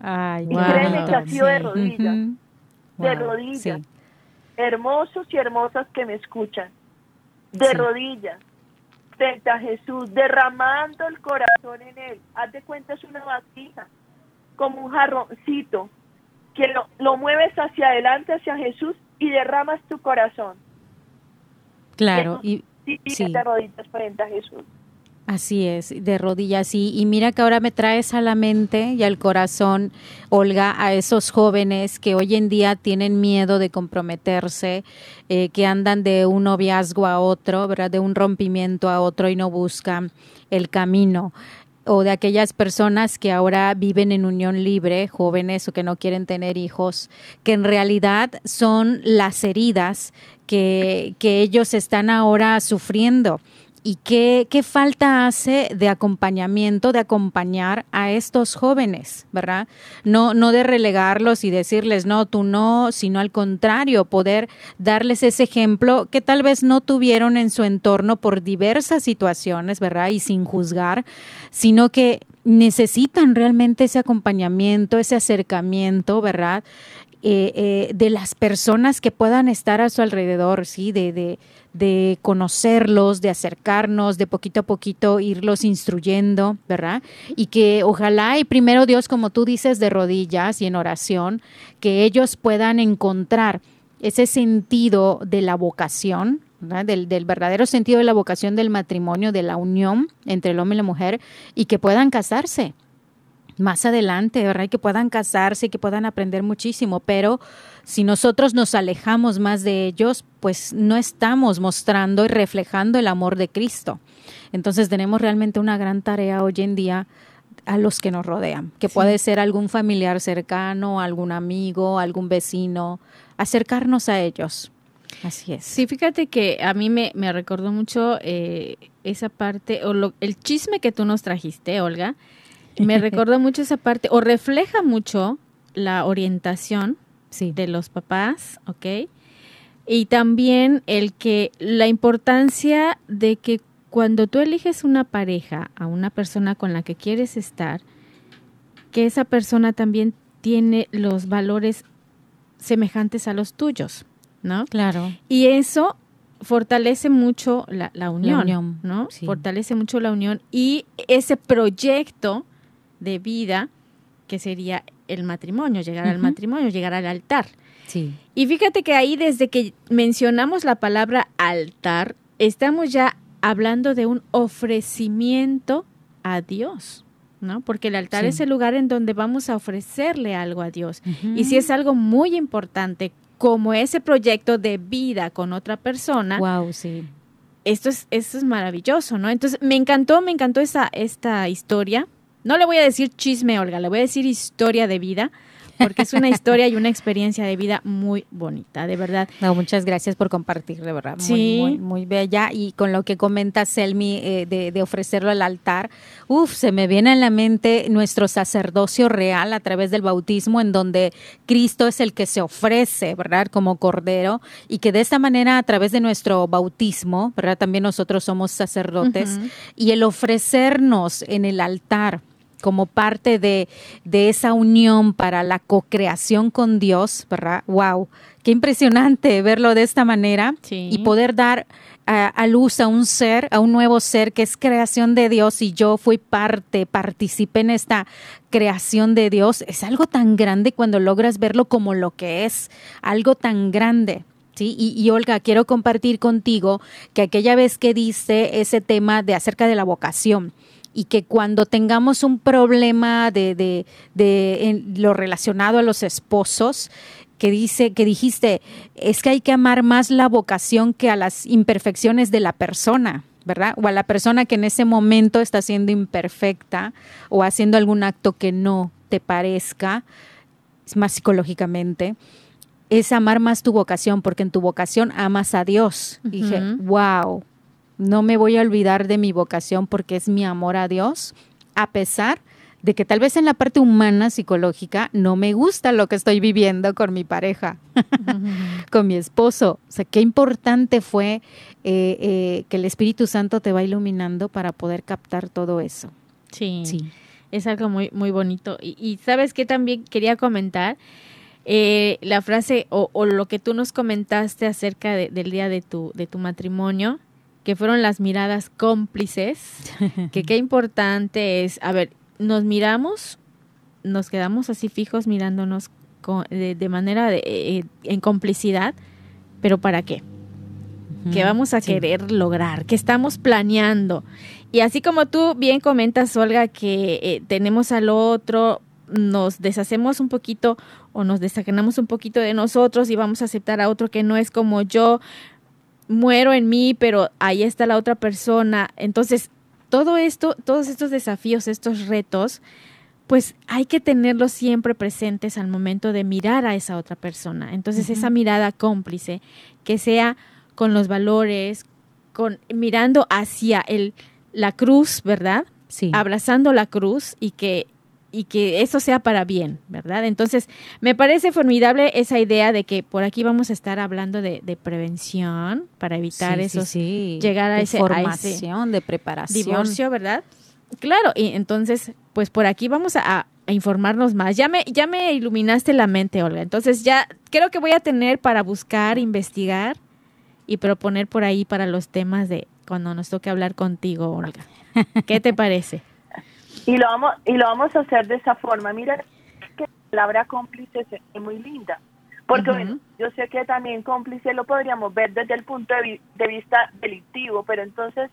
Ay, y créeme que ha sido de rodillas, de rodillas. Hermosos y hermosas que me escuchan, de rodillas, frente a Jesús, derramando el corazón en él. Haz de cuenta, es una vasija, como un jarroncito, que lo, lo mueves hacia adelante, hacia Jesús, y derramas tu corazón. Claro, y, sí. te rodillas frente a Jesús. Así es, de rodillas. Y, y mira que ahora me traes a la mente y al corazón, Olga, a esos jóvenes que hoy en día tienen miedo de comprometerse, eh, que andan de un noviazgo a otro, ¿verdad? De un rompimiento a otro y no buscan el camino o de aquellas personas que ahora viven en unión libre, jóvenes o que no quieren tener hijos, que en realidad son las heridas que, que ellos están ahora sufriendo ¿Y qué, qué, falta hace de acompañamiento, de acompañar a estos jóvenes, verdad? No, no de relegarlos y decirles, no, tú no, sino al contrario, poder darles ese ejemplo que tal vez no tuvieron en su entorno por diversas situaciones, ¿verdad? Y sin juzgar, sino que necesitan realmente ese acompañamiento, ese acercamiento, ¿verdad? Eh, eh, de las personas que puedan estar a su alrededor, ¿sí? De, de, de conocerlos, de acercarnos, de poquito a poquito irlos instruyendo, ¿verdad? Y que ojalá y primero Dios, como tú dices, de rodillas y en oración, que ellos puedan encontrar ese sentido de la vocación, del, verdadero sentido de la vocación del matrimonio, de la unión entre el hombre y la mujer, y que puedan casarse más adelante, ¿verdad? que puedan casarse, que puedan aprender muchísimo, pero si nosotros nos alejamos más de ellos, pues no estamos mostrando y reflejando el amor de Cristo. Entonces tenemos realmente una gran tarea hoy en día a los que nos rodean, que puede ser algún familiar cercano, algún amigo, algún vecino, acercarnos a ellos. Así es. Sí, fíjate que a mí me, me recordó mucho eh, esa parte, o lo, el chisme que tú nos trajiste, Olga, me recordó mucho esa parte, o refleja mucho la orientación sí. de los papás, ¿ok? Y también el que la importancia de que cuando tú eliges una pareja, a una persona con la que quieres estar, que esa persona también tiene los valores semejantes a los tuyos, ¿no? Claro. Y eso fortalece mucho la, unión, ¿no? Fortalece mucho la unión y ese proyecto de vida que sería el matrimonio, llegar al matrimonio, llegar al altar. Sí. Y fíjate que ahí desde que mencionamos la palabra altar, estamos ya hablando de un ofrecimiento a Dios. ¿no? Porque el altar es el lugar en donde vamos a ofrecerle algo a Dios. Y si es algo muy importante, como ese proyecto de vida con otra persona, wow, sí. Esto es, esto es maravilloso, ¿no? Entonces, me encantó, me encantó esa, esta historia. No le voy a decir chisme, Olga, le voy a decir historia de vida, porque es una historia y una experiencia de vida muy bonita, de verdad. No, muchas gracias por compartir, de verdad. Sí. Muy, muy, bella. Y con lo que comenta Selmi eh, de, de, ofrecerlo al altar, uff, se me viene a la mente nuestro sacerdocio real a través del bautismo, en donde Cristo es el que se ofrece, ¿verdad? Como cordero, y que de esta manera, a través de nuestro bautismo, ¿verdad? También nosotros somos sacerdotes, y el ofrecernos en el altar como parte de, esa unión para la co-creación con Dios, ¿verdad? ¡Wow! Qué impresionante verlo de esta manera y poder dar a, luz a un ser, a un nuevo ser que es creación de Dios y yo fui parte, participé en esta creación de Dios. Es algo tan grande cuando logras verlo como lo que es, algo tan grande. ¿Sí? Y, y, Olga, quiero compartir contigo que aquella vez que dice ese tema de acerca de la vocación, y que cuando tengamos un problema de, de, de lo relacionado a los esposos, que dice, que dijiste, es que hay que amar más la vocación que a las imperfecciones de la persona, ¿verdad? O a la persona que en ese momento está siendo imperfecta o haciendo algún acto que no te parezca, es más psicológicamente, es amar más tu vocación, porque en tu vocación amas a Dios. Dije, wow, no me voy a olvidar de mi vocación porque es mi amor a Dios, a pesar de que tal vez en la parte humana, psicológica, no me gusta lo que estoy viviendo con mi pareja, con mi esposo. O sea, qué importante fue eh, eh, que el Espíritu Santo te va iluminando para poder captar todo eso. Sí, sí. es algo muy, muy bonito. Y, sabes que también quería comentar eh, la frase o, lo que tú nos comentaste acerca del día de tu, de tu matrimonio que fueron las miradas cómplices, que qué importante es, a ver, nos miramos, nos quedamos así fijos mirándonos de, manera de, eh, en complicidad, pero ¿para qué? ¿Qué vamos a querer lograr? ¿Qué estamos planeando? Y así como tú bien comentas, Olga, que eh, tenemos al otro, nos deshacemos un poquito o nos desajenamos un poquito de nosotros y vamos a aceptar a otro que no es como yo, muero en mí, pero ahí está la otra persona. Entonces, todo esto, todos estos desafíos, estos retos, pues hay que tenerlos siempre presentes al momento de mirar a esa otra persona. Entonces, esa mirada cómplice, que sea con los valores, con mirando hacia el la cruz, ¿verdad? Sí. Abrazando la cruz y que y que eso sea para bien, ¿verdad? Entonces, me parece formidable esa idea de que por aquí vamos a estar hablando de, prevención para evitar eso, llegar a ese, formación, de preparación, divorcio, ¿verdad? Claro, y entonces, pues por aquí vamos a, a, informarnos más. Ya me, ya me iluminaste la mente, Olga. Entonces, ya creo que voy a tener para buscar, investigar y proponer por ahí para los temas de cuando nos toque hablar contigo, Olga. ¿Qué te parece? Y lo vamos, y lo vamos a hacer de esa forma. Mira que la palabra cómplice es muy linda, Porque yo sé que también cómplice lo podríamos ver desde el punto de, de vista delictivo, pero entonces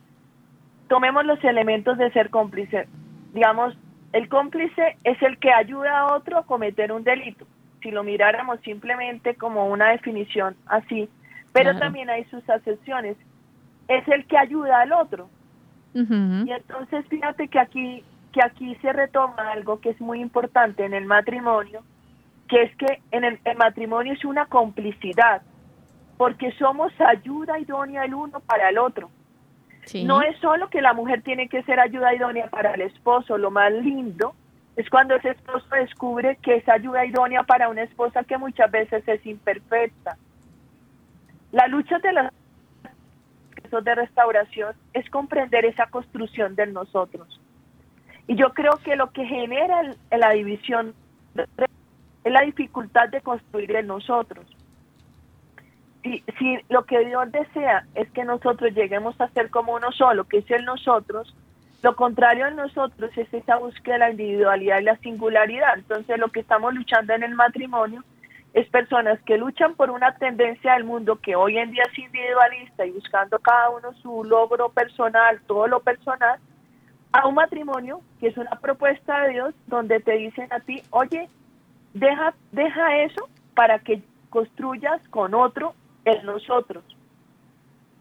tomemos los elementos de ser cómplice. Digamos, el cómplice es el que ayuda a otro a cometer un delito, si lo miráramos simplemente como una definición así, pero también hay sus acepciones. Es el que ayuda al otro. Y entonces fíjate que aquí, que aquí se retoma algo que es muy importante en el matrimonio, que es que en el, matrimonio es una complicidad, porque somos ayuda idónea el uno para el otro. No es solo que la mujer tiene que ser ayuda idónea para el esposo, lo más lindo es cuando ese esposo descubre que es ayuda idónea para una esposa que muchas veces es imperfecta. La lucha de los de restauración es comprender esa construcción de nosotros. Y yo creo que lo que genera la división es la dificultad de construir en nosotros. Si, si lo que Dios desea es que nosotros lleguemos a ser como uno solo, que es el nosotros, lo contrario en nosotros es esa búsqueda de la individualidad y la singularidad. Entonces lo que estamos luchando en el matrimonio es personas que luchan por una tendencia del mundo que hoy en día es individualista y buscando cada uno su logro personal, todo lo personal, a un matrimonio que es una propuesta de Dios donde te dicen a ti, oye, deja, deja eso para que construyas con otro el nosotros.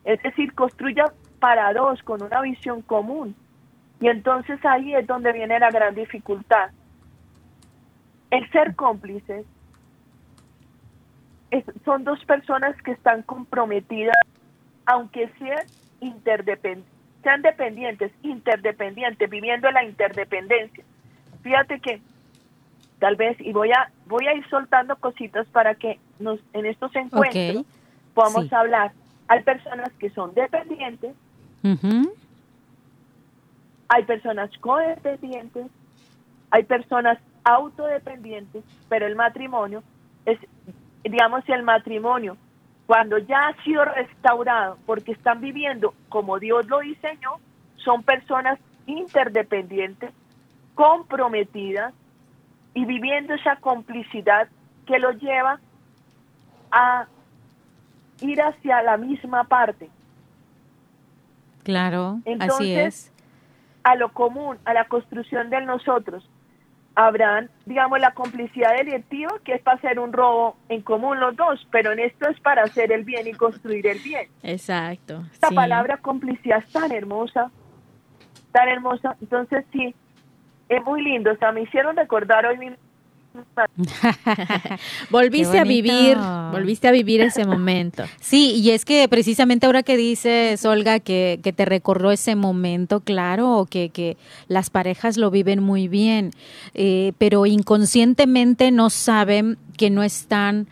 Es decir, construya para dos, con una visión común. Y entonces ahí es donde viene la gran dificultad. El ser cómplices son dos personas que están comprometidas, aunque sean interdependientes, sean dependientes, interdependientes, viviendo la interdependencia. Fíjate que tal vez, y voy a, voy a ir soltando cositas para que nos, en estos encuentros podamos hablar. Hay personas que son dependientes, hay personas codependientes, hay personas autodependientes, pero el matrimonio es digamos, si el matrimonio, cuando ya ha sido restaurado, porque están viviendo como Dios lo diseñó, son personas interdependientes, comprometidas y viviendo esa complicidad que los lleva a ir hacia la misma parte. Claro, así es. A lo común, a la construcción de nosotros, habrán, digamos, la complicidad delictiva, que es para hacer un robo en común los dos, pero en esto es para hacer el bien y construir el bien. Exacto. Esta palabra complicidad es tan hermosa, tan hermosa. Entonces, sí, es muy lindo. O sea, me hicieron recordar hoy mi volviste a vivir, volviste a vivir ese momento. Sí, y es que precisamente ahora que dices, Olga, que, que te recordó ese momento, claro, que, que las parejas lo viven muy bien, eh, pero inconscientemente no saben que no están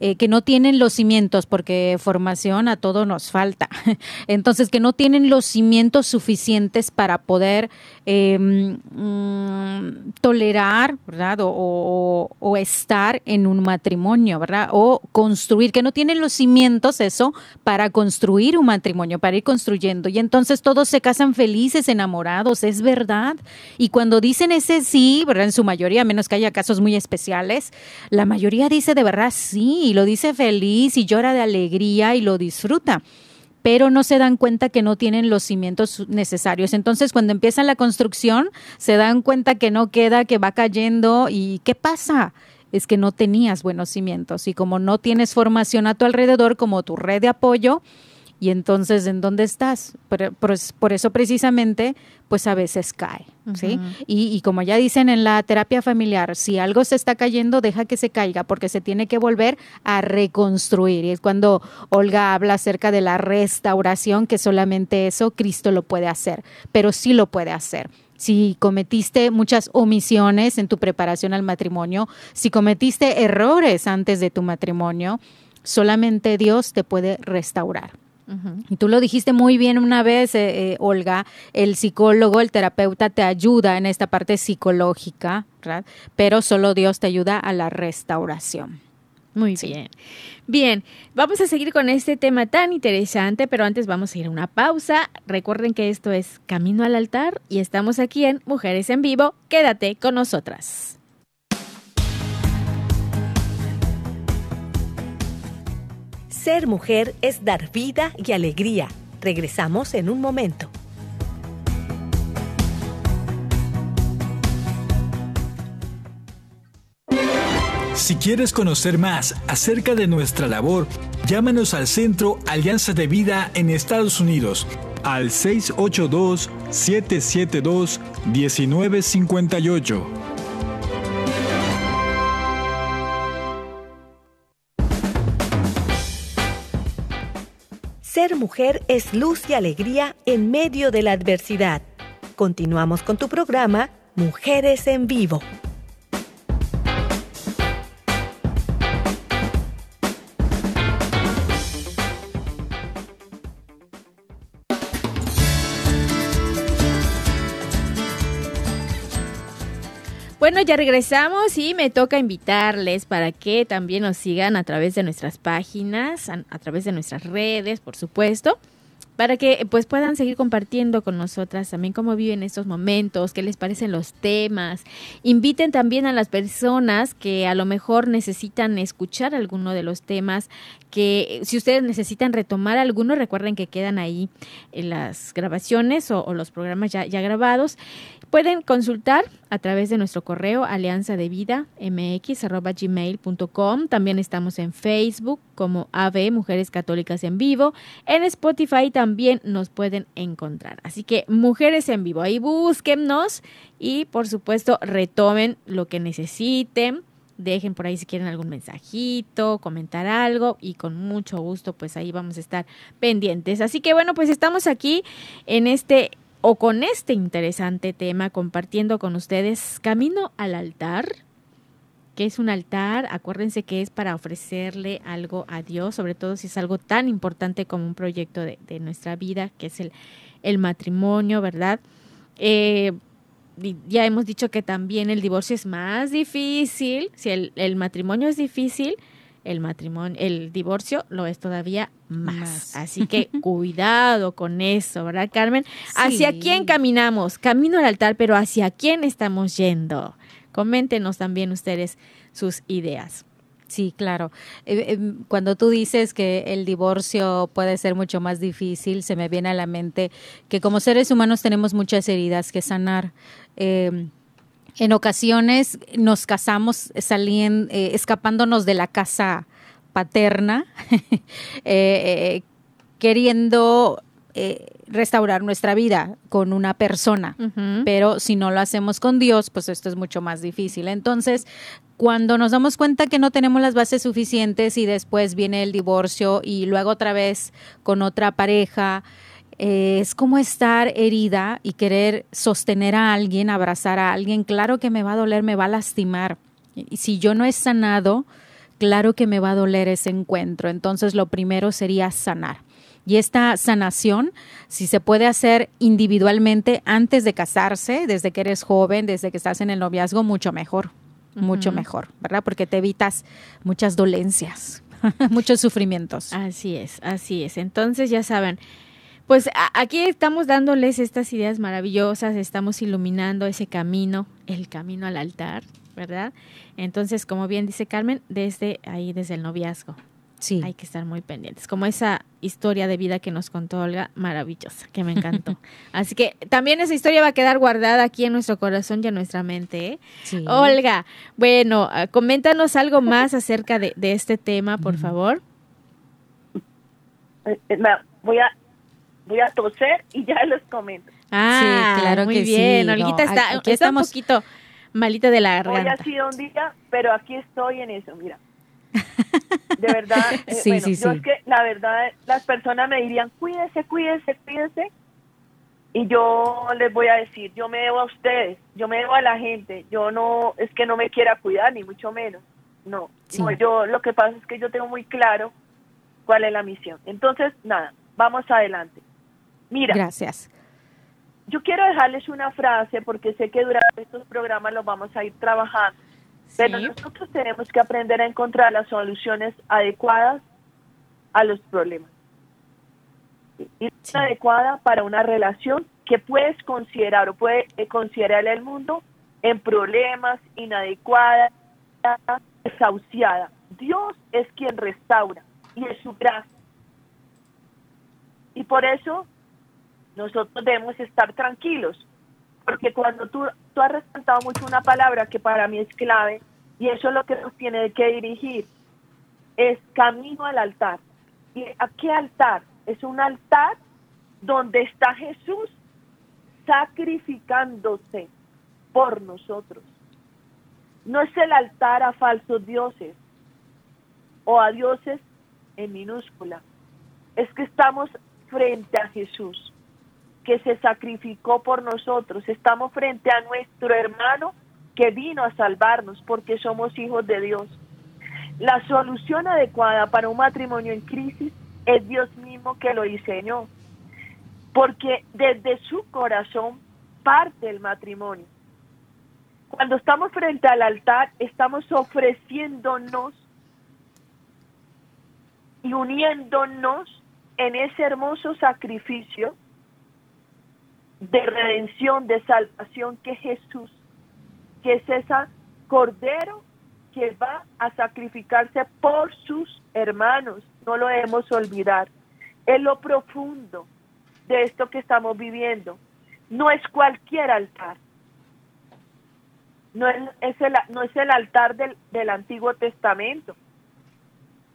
eh, que no tienen los cimientos, porque formación a todo nos falta. Entonces, que no tienen los cimientos suficientes para poder em, mm, tolerar, ¿verdad? O, o, estar en un matrimonio, ¿verdad? O construir, que no tienen los cimientos, eso, para construir un matrimonio, para ir construyendo. Y entonces todos se casan felices, enamorados, es verdad. Y cuando dicen ese sí, ¿verdad? En su mayoría, a menos que haya casos muy especiales, la mayoría dice de verdad sí lo dice feliz y llora de alegría y lo disfruta pero no se dan cuenta que no tienen los cimientos necesarios. Entonces, cuando empiezan la construcción, se dan cuenta que no queda, que va cayendo y ¿qué pasa? Es que no tenías buenos cimientos y como no tienes formación a tu alrededor como tu red de apoyo, y entonces, ¿en dónde estás? Por, eso precisamente, pues a veces cae, ¿sí? y, como ya dicen en la terapia familiar, si algo se está cayendo, deja que se caiga, porque se tiene que volver a reconstruir. Y es cuando Olga habla acerca de la restauración, que solamente eso Cristo lo puede hacer, pero sí lo puede hacer si cometiste muchas omisiones en tu preparación al matrimonio, si cometiste errores antes de tu matrimonio, solamente Dios te puede restaurar. Y tú lo dijiste muy bien una vez, eh, eh, Olga, el psicólogo, el terapeuta te ayuda en esta parte psicológica, ¿verdad? Pero solo Dios te ayuda a la restauración. Muy bien. Bien, vamos a seguir con este tema tan interesante, pero antes vamos a ir a una pausa. Recuerden que esto es Camino al altar y estamos aquí en Mujeres en Vivo. Quédate con nosotras. Ser mujer es dar vida y alegría. Regresamos en un momento. Si quieres conocer más acerca de nuestra labor, llámanos al Centro Alianza de Vida en Estados Unidos al 682-772-1958. Ser mujer es luz y alegría en medio de la adversidad. Continuamos con tu programa Mujeres en Vivo. Bueno, ya regresamos y me toca invitarles para que también nos sigan a través de nuestras páginas, a, través de nuestras redes, por supuesto para que pues puedan seguir compartiendo con nosotras también cómo viven estos momentos, qué les parecen los temas. Inviten también a las personas que a lo mejor necesitan escuchar alguno de los temas que si ustedes necesitan retomar alguno, recuerden que quedan ahí en las grabaciones o, los programas ya, ya grabados. Pueden consultar a través de nuestro correo alianza de vida mx@gmail.com. También estamos en Facebook como AV Mujeres Católicas en Vivo. En Spotify también nos pueden encontrar. Así que Mujeres en Vivo, ahí búsquennos y por supuesto retomen lo que necesiten. Dejen por ahí si quieren algún mensajito, comentar algo y con mucho gusto pues ahí vamos a estar pendientes. Así que bueno, pues estamos aquí en este o con este interesante tema compartiendo con ustedes Camino al altar. que es un altar? Acuérdense que es para ofrecerle algo a Dios, sobre todo si es algo tan importante como un proyecto de, nuestra vida, que es el, el matrimonio, ¿verdad? Eh, ya hemos dicho que también el divorcio es más difícil, si el, el matrimonio es difícil, el matrimonio, el divorcio lo es todavía más. Así que cuidado con eso, ¿verdad, Carmen? ¿Hacia quién caminamos? Camino al altar, pero ¿hacia quién estamos yendo? Coméntenos también ustedes sus ideas. Sí, claro. Eh, eh, cuando tú dices que el divorcio puede ser mucho más difícil, se me viene a la mente que como seres humanos tenemos muchas heridas que sanar. Eh, en ocasiones nos casamos saliendo, eh, escapándonos de la casa paterna, eh, eh, queriendo restaurar nuestra vida con una persona, pero si no lo hacemos con Dios, pues esto es mucho más difícil. Entonces, cuando nos damos cuenta que no tenemos las bases suficientes y después viene el divorcio y luego otra vez con otra pareja, es como estar herida y querer sostener a alguien, abrazar a alguien. Claro que me va a doler, me va a lastimar. Y si yo no he sanado, claro que me va a doler ese encuentro. Entonces lo primero sería sanar. Y esta sanación, si se puede hacer individualmente antes de casarse, desde que eres joven, desde que estás en el noviazgo, mucho mejor, mucho mejor, ¿verdad? Porque te evitas muchas dolencias, muchos sufrimientos. Así es, así es. Entonces ya saben, pues aquí estamos dándoles estas ideas maravillosas, estamos iluminando ese camino, el camino al altar, ¿verdad? Entonces, como bien dice Carmen, desde ahí, desde el noviazgo. Sí. Hay que estar muy pendientes. Como esa historia de vida que nos contó Olga, maravillosa, que me encantó. Así que también esa historia va a quedar guardada aquí en nuestro corazón y en nuestra mente. ¿eh? Sí. Olga, bueno, ah, coméntanos algo más acerca de, este tema, por favor. Eh, eh, voy a voy a toser y ya les comento. Ah, sí, claro muy bien. Olguita está, está un poquito malita de la garganta. Hoy ha sido un día, pero aquí estoy en eso, mira. De verdad, eh, sí, sí, yo es que la verdad, las personas me dirían, cuídese, cuídese, cuídese. Y yo les voy a decir, yo me debo a ustedes, yo me debo a la gente, yo no, es que no me quiera cuidar, ni mucho menos. No, no yo lo que pasa es que yo tengo muy claro cuál es la misión. Entonces, nada, vamos adelante. Mira. Gracias. Yo quiero dejarles una frase porque sé que durante estos programas los vamos a ir trabajando. Pero nosotros tenemos que aprender a encontrar las soluciones adecuadas a los problemas. Y adecuada para una relación que puedes considerar o puede considerar el mundo en problemas, inadecuada, desahuciada. Dios es quien restaura. y es su gracia. Y por eso nosotros debemos estar tranquilos, porque cuando tú, tú has resaltado mucho una palabra que para mí es clave, y eso es lo que nos tiene que dirigir, es camino al altar. ¿Y a qué altar? Es un altar donde está Jesús sacrificándose por nosotros. No es el altar a falsos dioses o a dioses en minúscula. Es que estamos frente a Jesús, que se sacrificó por nosotros. Estamos frente a nuestro hermano que vino a salvarnos porque somos hijos de Dios. La solución adecuada para un matrimonio en crisis es Dios mismo que lo diseñó, porque desde su corazón parte el matrimonio. Cuando estamos frente al altar, estamos ofreciéndonos y uniéndonos en ese hermoso sacrificio de redención, de salvación que Jesús, que es esa cordero que va a sacrificarse por sus hermanos. No lo debemos olvidar. Es lo profundo de esto que estamos viviendo. No es cualquier altar. No es, el, no es el altar del, del Antiguo Testamento,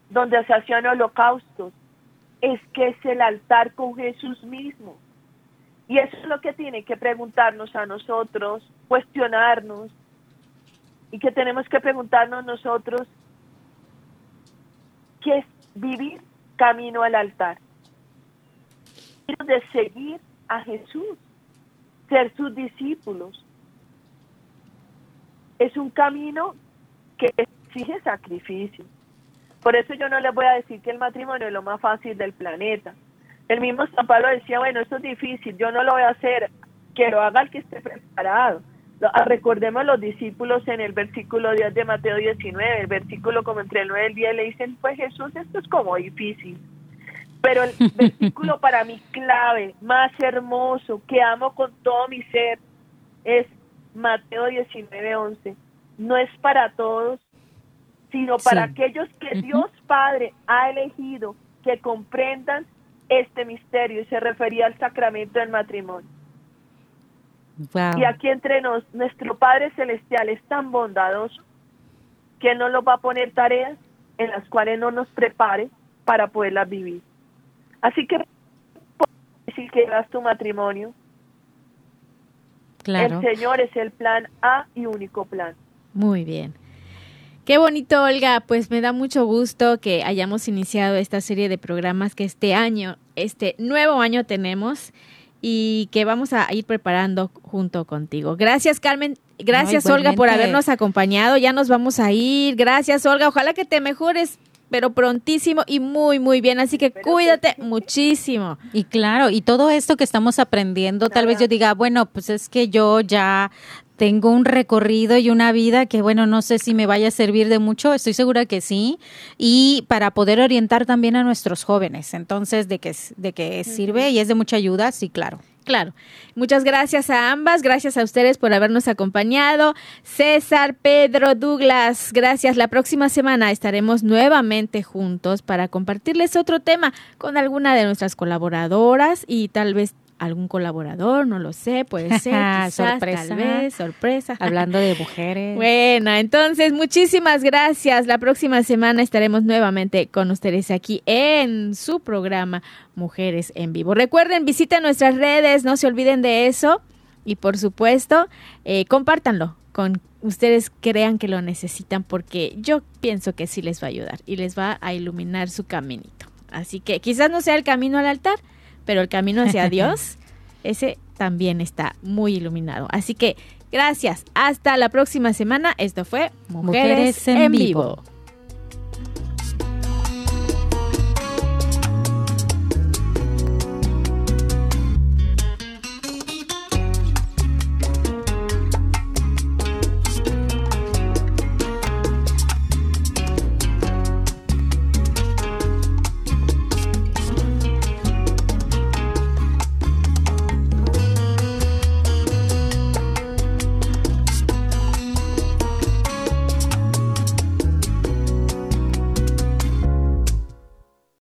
donde se hacían holocaustos. Es que es el altar con Jesús mismo. Y eso es lo que tiene que preguntarnos a nosotros, cuestionarnos, y que tenemos que preguntarnos nosotros qué es vivir camino al altar. De seguir a Jesús, ser sus discípulos. Es un camino que exige sacrificio. Por eso yo no les voy a decir que el matrimonio es lo más fácil del planeta. El mismo San Pablo decía, bueno, esto es difícil, yo no lo voy a hacer, que lo haga el que esté preparado. Ah, recordemos los discípulos en el versículo 10 de Mateo 19, el versículo como entre el 9 y el 10 le dicen, pues Jesús, esto es como difícil. Pero el versículo para mí clave, más hermoso, que amo con todo mi ser, es Mateo 19, 11. No es para todos, sino para aquellos que Dios Padre ha elegido que comprendan este misterio y se refería al sacramento del matrimonio. Y aquí entre nos, nuestro Padre Celestial es tan bondadoso que no nos va a poner tareas en las cuales no nos prepare para poderlas vivir. Así que si quieras tu matrimonio, claro. el Señor es el plan A y único plan. Muy bien. Qué bonito, Olga. Pues me da mucho gusto que hayamos iniciado esta serie de programas que este año, este nuevo año tenemos y que vamos a ir preparando junto contigo. Gracias, Carmen. Gracias, Olga, por habernos acompañado. Ya nos vamos a ir. Gracias, Olga. Ojalá que te mejores pero prontísimo y muy, muy bien. Así que cuídate muchísimo. Y claro, y todo esto que estamos aprendiendo, tal vez yo diga, bueno, pues es que yo ya tengo un recorrido y una vida que, bueno, no sé si me vaya a servir de mucho, estoy segura que sí, y para poder orientar también a nuestros jóvenes. Entonces, de que, de que sirve y es de mucha ayuda, sí, claro. Claro. Muchas gracias a ambas, gracias a ustedes por habernos acompañado. César, Pedro, Douglas, gracias. La próxima semana estaremos nuevamente juntos para compartirles otro tema con alguna de nuestras colaboradoras y tal vez algún colaborador, no lo sé, puede ser, sorpresa, tal vez, sorpresa. Hablando de mujeres. Bueno, entonces muchísimas gracias. La próxima semana estaremos nuevamente con ustedes aquí en su programa Mujeres en Vivo. Recuerden, visiten nuestras redes, no se olviden de eso y por supuesto, eh, compártanlo con ustedes crean que lo necesitan porque yo pienso que sí les va a ayudar y les va a iluminar su caminito. Así que quizás no sea el camino al altar, pero el camino hacia Dios, ese también está muy iluminado. Así que gracias. Hasta la próxima semana. Esto fue Mujeres, en, vivo.